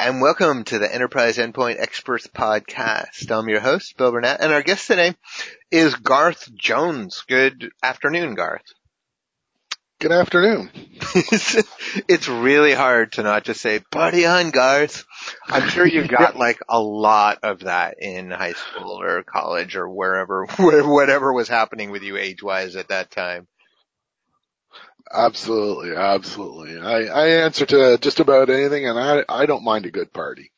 and welcome to the Enterprise Endpoint Experts Podcast. I'm your host, Bill Burnett, and our guest today is Garth Jones. Good afternoon, Garth. Good afternoon. it's really hard to not just say, party on, Garth. I'm sure you got like a lot of that in high school or college or wherever, whatever was happening with you age-wise at that time. Absolutely, absolutely. I, I answer to just about anything and I, I don't mind a good party.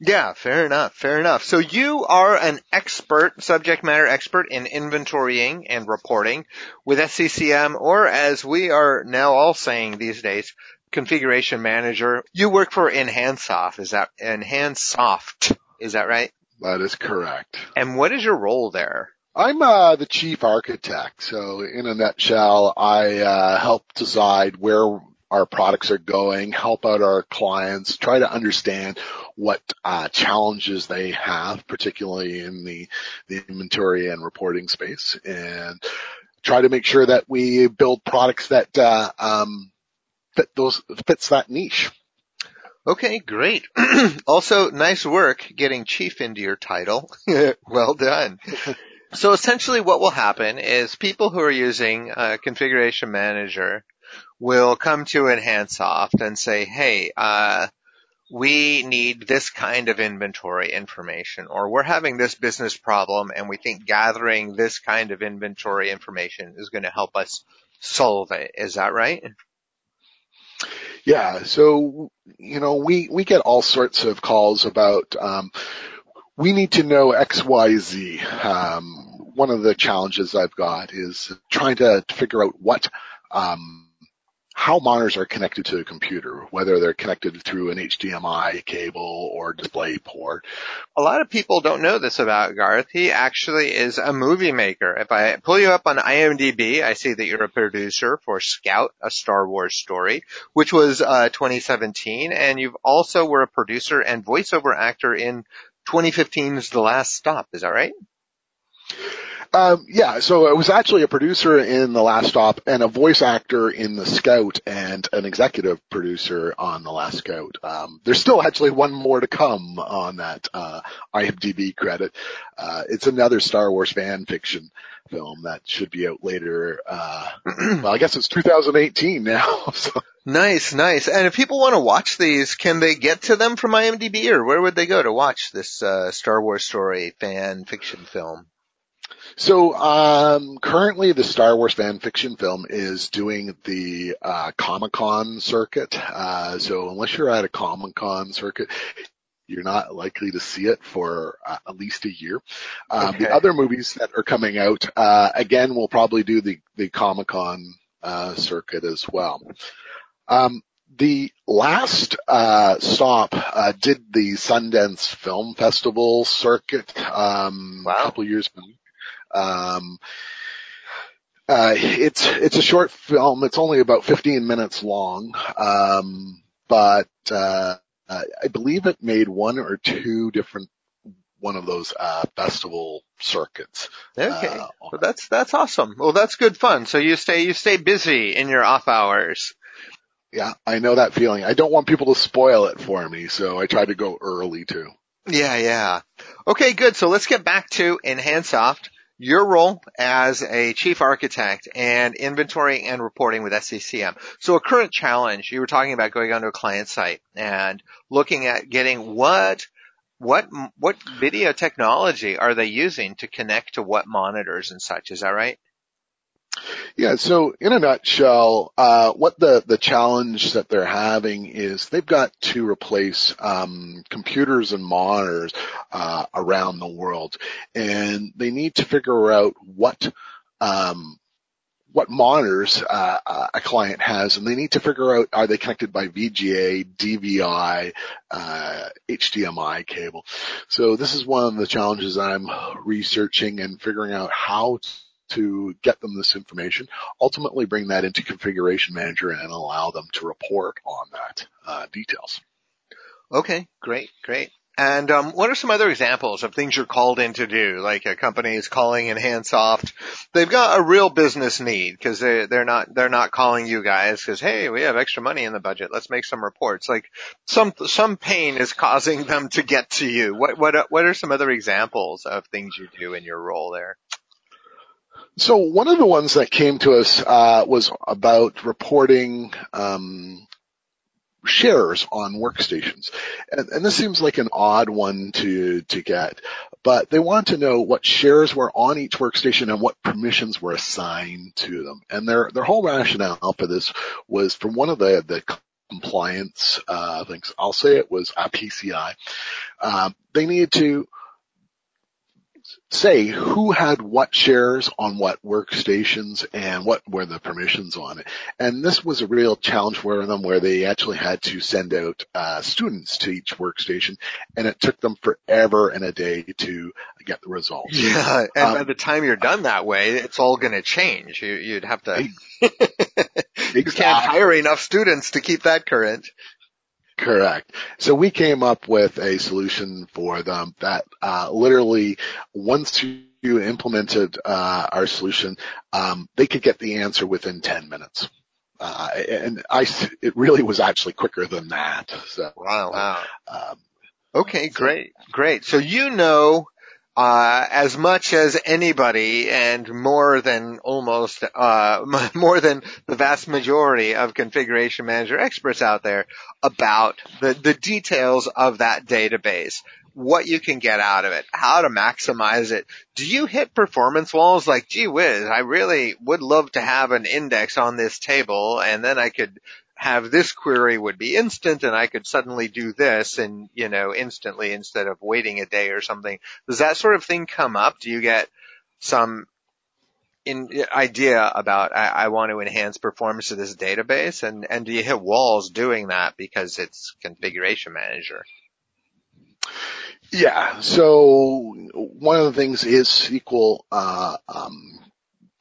Yeah, fair enough, fair enough. So you are an expert, subject matter expert in inventorying and reporting with SCCM, or as we are now all saying these days, configuration manager. You work for Enhansoft, is that, Enhansoft, is that right? That is correct. And what is your role there? I'm uh, the chief architect. So in a nutshell, I uh, help decide where our products are going, help out our clients, try to understand what uh, challenges they have, particularly in the, the inventory and reporting space, and try to make sure that we build products that uh, um, fit those fits that niche. Okay, great. also, nice work getting chief into your title. well done. So essentially what will happen is people who are using a configuration manager will come to Enhansoft and say, hey, uh, we need this kind of inventory information or we're having this business problem and we think gathering this kind of inventory information is going to help us solve it. Is that right? Yeah. So, you know, we, we get all sorts of calls about, um, we need to know X, Y, Z. Um, one of the challenges I've got is trying to figure out what, um, how monitors are connected to a computer, whether they're connected through an HDMI cable or display port. A lot of people don't know this about Garth. He actually is a movie maker. If I pull you up on IMDb, I see that you're a producer for Scout, a Star Wars story, which was uh, 2017, and you've also were a producer and voiceover actor in 2015's The Last Stop. Is that right? Um, yeah, so I was actually a producer in The Last Stop and a voice actor in The Scout and an executive producer on The Last Scout. Um, there's still actually one more to come on that uh, IMDb credit. Uh, it's another Star Wars fan fiction film that should be out later. Uh, well, I guess it's 2018 now. So. Nice, nice. And if people want to watch these, can they get to them from IMDb, or where would they go to watch this uh, Star Wars story fan fiction film? So um, currently, the Star Wars fan fiction film is doing the uh, Comic Con circuit. Uh, so unless you're at a Comic Con circuit, you're not likely to see it for uh, at least a year. Um, okay. The other movies that are coming out, uh, again, will probably do the the Comic Con uh, circuit as well. Um, the last uh, stop uh, did the Sundance Film Festival circuit um, wow. a couple years back. Um, uh, it's it's a short film. It's only about 15 minutes long, um, but uh, I believe it made one or two different one of those uh, festival circuits. Okay, uh, well that's that's awesome. Well, that's good fun. So you stay you stay busy in your off hours. Yeah, I know that feeling. I don't want people to spoil it for me, so I try to go early too. Yeah, yeah. Okay, good. So let's get back to Enhansoft your role as a chief architect and inventory and reporting with SCCM. So a current challenge, you were talking about going onto a client site and looking at getting what what what video technology are they using to connect to what monitors and such? Is that right? Yeah. So in a nutshell, uh, what the, the challenge that they're having is they've got to replace, um, computers and monitors, uh, around the world and they need to figure out what, um, what monitors uh, a client has, and they need to figure out are they connected by VGA, DVI, uh, HDMI cable. So this is one of the challenges I'm researching and figuring out how to get them this information, ultimately bring that into configuration manager and allow them to report on that uh, details. Okay, great, great. And um, what are some other examples of things you're called in to do? Like a company is calling in Enhansoft. They've got a real business need because they they're not they're not calling you guys because hey we have extra money in the budget let's make some reports. Like some some pain is causing them to get to you. What what what are some other examples of things you do in your role there? So one of the ones that came to us uh, was about reporting um, shares on workstations. And, and, this seems like an odd one to, to get, but they want to know what shares were on each workstation and what permissions were assigned to them. And their, their whole rationale for this was from one of the, the compliance, uh, things. I'll say it was PCI. Uh, they needed to say who had what shares on what workstations and what were the permissions on it. And this was a real challenge for them where they actually had to send out uh, students to each workstation and it took them forever and a day to get the results. Yeah, and um, by the time you're done that way, it's all going to change. You, would have to. you can't hire enough students to keep that current. Correct. So we came up with a solution for them that uh, literally once you implemented uh, our solution, um, they could get the answer within 10 minutes. Uh, and I, it really was actually quicker than that. So, wow. wow. Um, okay, great, great. So you know uh, as much as anybody and more than almost, uh, more than the vast majority of configuration manager experts out there about the, the details of that database, what you can get out of it, how to maximize it. Do you hit performance walls like, gee whiz, I really would love to have an index on this table and then I could have this query would be instant and I could suddenly do this and, you know, instantly instead of waiting a day or something. Does that sort of thing come up? Do you get some in, idea about I, I want to enhance performance of this database and, and do you hit walls doing that because it's configuration manager? Yeah. So one of the things is SQL uh, um,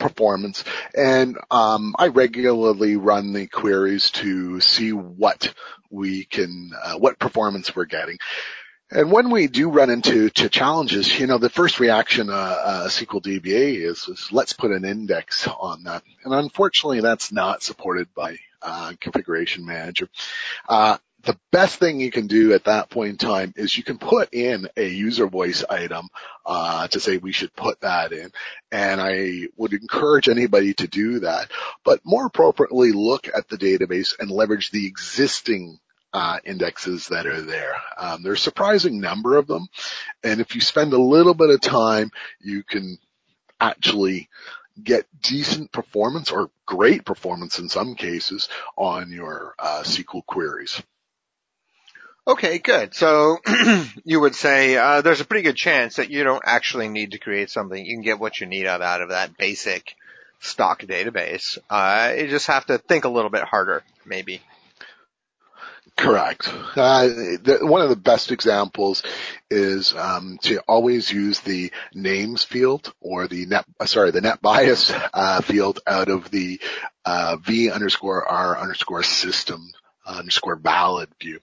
performance. And um, I regularly run the queries to see what we can, uh, what performance we're getting. And when we do run into to challenges, you know, the first reaction uh, uh, SQL DBA is, is let's put an index on that. And unfortunately, that's not supported by uh, Configuration Manager. The best thing you can do at that point in time is you can put in a user voice item uh, to say we should put that in, and I would encourage anybody to do that. But more appropriately, look at the database and leverage the existing uh, indexes that are there. Um, there's a surprising number of them, and if you spend a little bit of time, you can actually get decent performance or great performance in some cases on your uh, SQL queries. Okay, good. So you would say uh, there's a pretty good chance that you don't actually need to create something. You can get what you need out, out of that basic stock database. Uh, you just have to think a little bit harder, maybe. Correct. Uh, the, one of the best examples is um, to always use the names field or the net, uh, sorry, the NetBIOS uh, field out of the uh, v underscore r underscore system underscore valid view.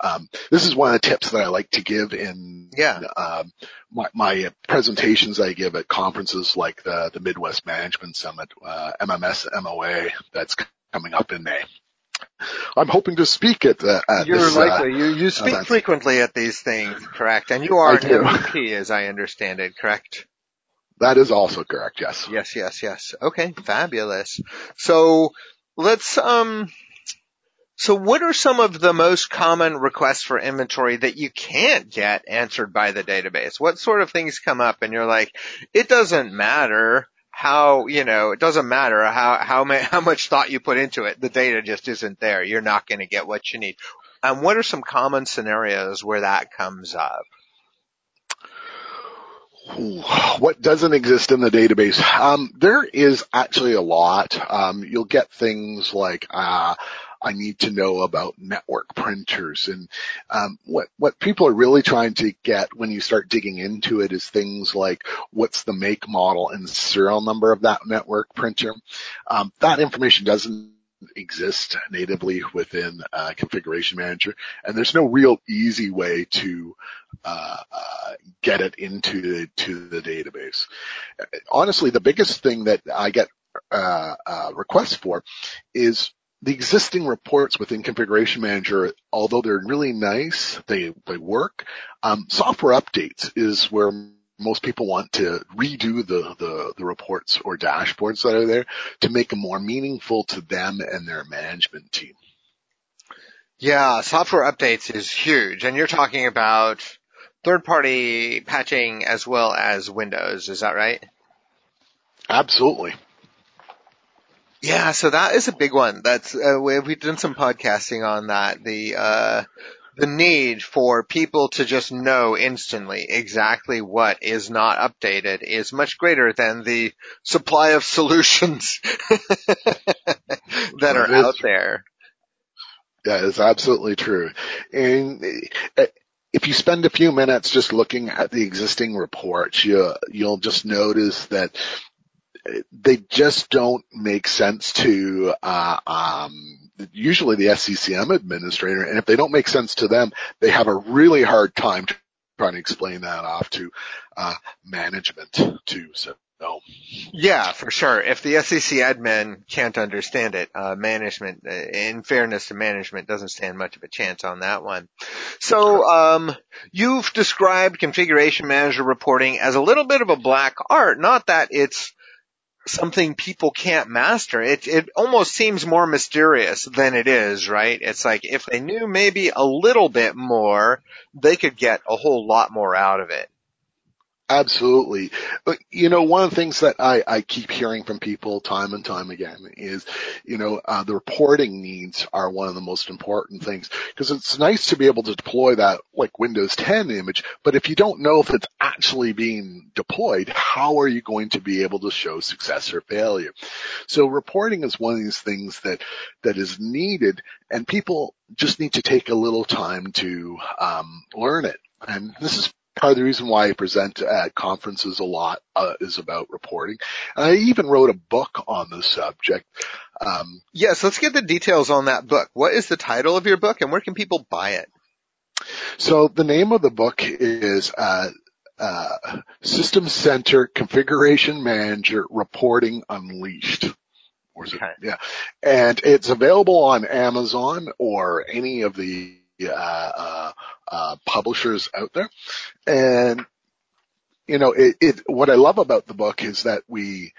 Um, this is one of the tips that I like to give in yeah. um, my, my, presentations I give at conferences like the, the Midwest Management Summit, uh, MMS MOA that's coming up in May. I'm hoping to speak at, uh, at You're this, uh, likely. Uh, you, you speak event. frequently at these things, correct? And you are an MVP as I understand it, correct? That is also correct, yes. Yes, yes, yes. Okay, fabulous. So let's, um, so what are some of the most common requests for inventory that you can't get answered by the database? What sort of things come up and you're like, it doesn't matter how, you know, it doesn't matter how, how, how much thought you put into it. The data just isn't there. You're not going to get what you need. And what are some common scenarios where that comes up? What doesn't exist in the database? Um, there is actually a lot. Um, you'll get things like, uh, I need to know about network printers. And um, what what people are really trying to get when you start digging into it is things like what's the make, model, and serial number of that network printer. Um, that information doesn't exist natively within uh, Configuration Manager, and there's no real easy way to uh, uh, get it into the, to the database. Honestly, the biggest thing that I get uh, uh, requests for is the existing reports within Configuration Manager, although they're really nice, they, they work. Um, software updates is where most people want to redo the, the, the, reports or dashboards that are there to make them more meaningful to them and their management team. Yeah, software updates is huge. And you're talking about third party patching as well as Windows. Is that right? Absolutely. Yeah, so that is a big one. That's uh, we've done some podcasting on that. The uh, the need for people to just know instantly exactly what is not updated is much greater than the supply of solutions that are out there. That is absolutely true. And uh, if you spend a few minutes just looking at the existing reports, you, you'll just notice that they just don't make sense to uh, um, usually the SCCM administrator, and if they don't make sense to them, they have a really hard time trying to explain that off to uh, management too. So. No. Yeah, for sure. If the SEC admin can't understand it, uh, management, uh, in fairness to management, doesn't stand much of a chance on that one. So, um, you've described configuration manager reporting as a little bit of a black art. Not that it's something people can't master. It it almost seems more mysterious than it is, right? It's like if they knew maybe a little bit more, they could get a whole lot more out of it. Absolutely. But, you know, one of the things that I, I keep hearing from people time and time again is, you know, uh, the reporting needs are one of the most important things because it's nice to be able to deploy that like Windows 10 image, but if you don't know if it's actually being deployed, how are you going to be able to show success or failure? So reporting is one of these things that, that is needed and people just need to take a little time to, um, learn it. And this is part of the reason why I present at conferences a lot uh, is about reporting. And I even wrote a book on the subject. Um, yes, let's get the details on that book. What is the title of your book, and where can people buy it? So the name of the book is uh, uh, System Center Configuration Manager Reporting Unleashed. Okay. Yeah, and it's available on Amazon or any of the uh, uh, publishers out there. And, you know, it, it, what I love about the book is that we,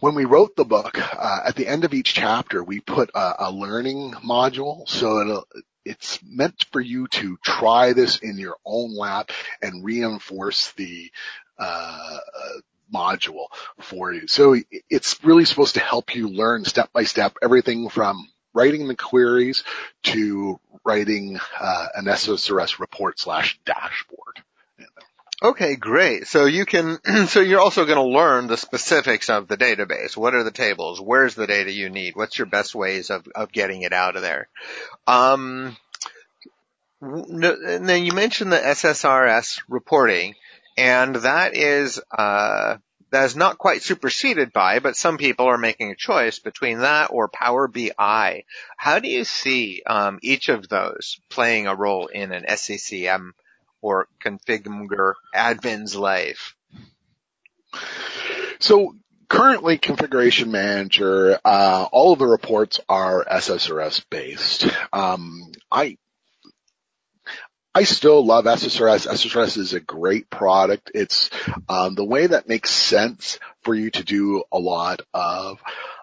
when we wrote the book, uh, at the end of each chapter, we put a, a learning module. So it's meant for you to try this in your own lab and reinforce the, uh, module for you. So it's really supposed to help you learn step by step everything from writing the queries to writing uh, an SSRS report slash dashboard. Okay, great. So you can, so you're also going to learn the specifics of the database. What are the tables? Where's the data you need? What's your best ways of, of getting it out of there? Um, and then you mentioned the SSRS reporting, and that is, uh, that is not quite superseded by, but some people are making a choice between that or Power BI. How do you see um, each of those playing a role in an SCCM or configure admin's life? So currently configuration manager, uh, all of the reports are SSRS based. Um, I I still love SSRS. SSRS is a great product. It's um, the way that makes sense for you to do a lot of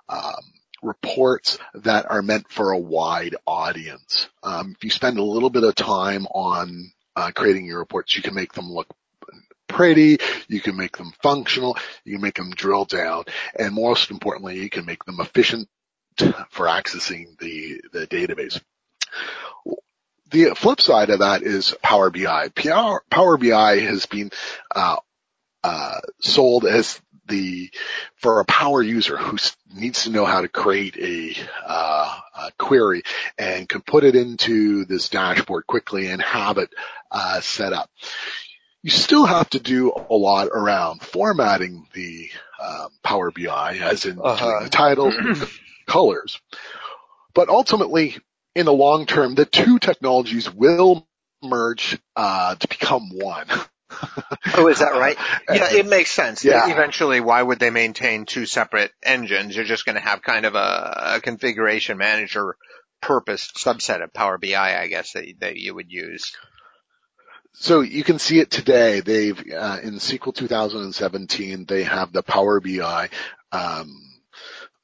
um, reports that are meant for a wide audience. Um, if you spend a little bit of time on uh, creating your reports, you can make them look pretty, you can make them functional, you can make them drill down, and most importantly, you can make them efficient for accessing the, the database. The flip side of that is Power BI. Power, BI has been uh, uh, sold as the for a power user who needs to know how to create a, uh, a, query and can put it into this dashboard quickly and have it uh, set up. You still have to do a lot around formatting the um, Power BI, as in uh-huh. the title, colors. But ultimately, in the long term, the two technologies will merge uh, to become one. oh, is that right? Yeah, it makes sense. Yeah. Eventually, why would they maintain two separate engines? You're just going to have kind of a, a, configuration manager purpose subset of Power BI, I guess, that, that you would use. So you can see it today. They've uh, in SQL 2017 they have the Power BI um,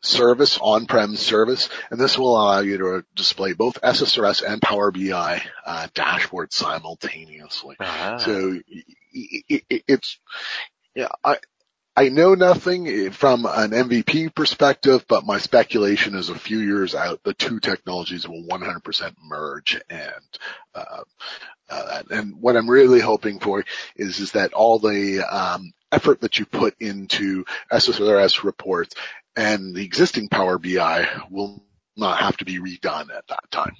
service, on-prem service, and this will allow you to display both SSRS and Power BI uh, dashboards simultaneously. Ah. So it, it, it's, yeah, I, I know nothing from an MVP perspective, but my speculation is a few years out, the two technologies will 100% merge and, uh, uh, and what I'm really hoping for is, is that all the, um, effort that you put into SSRS reports and the existing Power BI will not have to be redone at that time.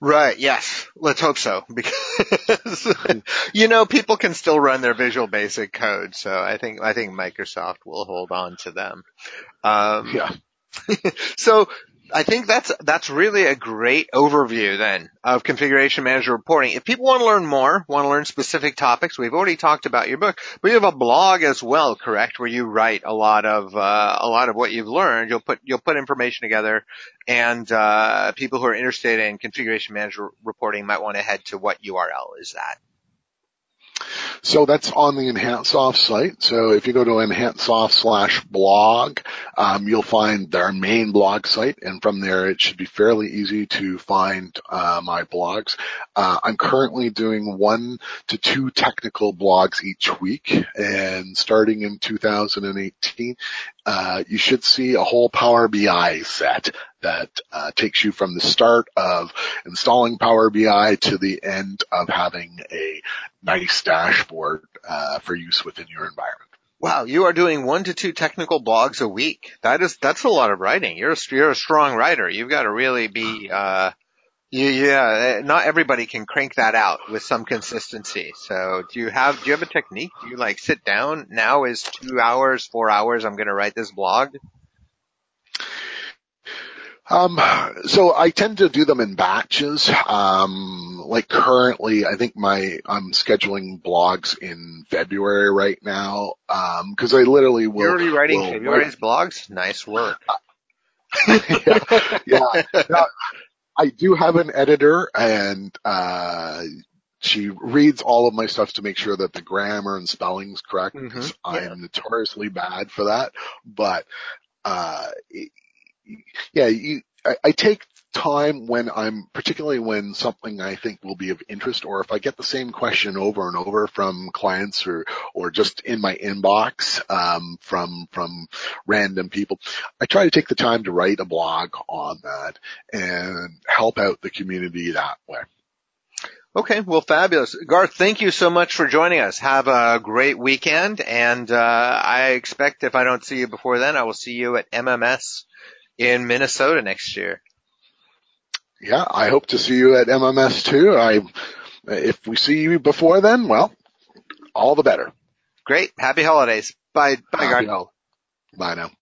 Right. Yes. Let's hope so because you know people can still run their Visual Basic code, so I think I think Microsoft will hold on to them. Um, yeah. so I think that's that's really a great overview then of configuration manager reporting. If people want to learn more, want to learn specific topics, we've already talked about your book, but you have a blog as well, correct? Where you write a lot of uh, a lot of what you've learned. You'll put you'll put information together, and uh, people who are interested in configuration manager reporting might want to head to what URL is that? So that's on the Enhansoft site. So if you go to Enhansoft slash blog, um, you'll find their main blog site, and from there it should be fairly easy to find uh, my blogs. Uh, I'm currently doing one to two technical blogs each week, and starting in 2018, uh, you should see a whole Power BI set that uh, takes you from the start of installing Power BI to the end of having a nice dashboard uh, for use within your environment. Wow, you are doing one to two technical blogs a week. That is that's a lot of writing. You're a, you're a strong writer. You've got to really be. Uh, yeah, not everybody can crank that out with some consistency. So, do you have do you have a technique? Do you like sit down? Now is two hours, four hours. I'm going to write this blog. Um, so I tend to do them in batches. Um, like currently, I think my, I'm scheduling blogs in February right now. Um, cause I literally will. You're already writing February's write, blogs? Nice work. yeah. yeah. Now, I do have an editor and, uh, she reads all of my stuff to make sure that the grammar and spelling's correct because mm-hmm. yeah. I'm notoriously bad for that. But, uh, yeah, you, I, I take time when I'm, particularly when something I think will be of interest or if I get the same question over and over from clients or, or just in my inbox, um, from, from random people, I try to take the time to write a blog on that and help out the community that way. Okay, well, fabulous. Garth, thank you so much for joining us. Have a great weekend, and uh, I expect if I don't see you before then, I will see you at MMS in Minnesota next year. Yeah, I hope to see you at MMS too. I, if we see you before then, well, all the better. Great. Happy holidays. Bye. Bye, Happy Bye now.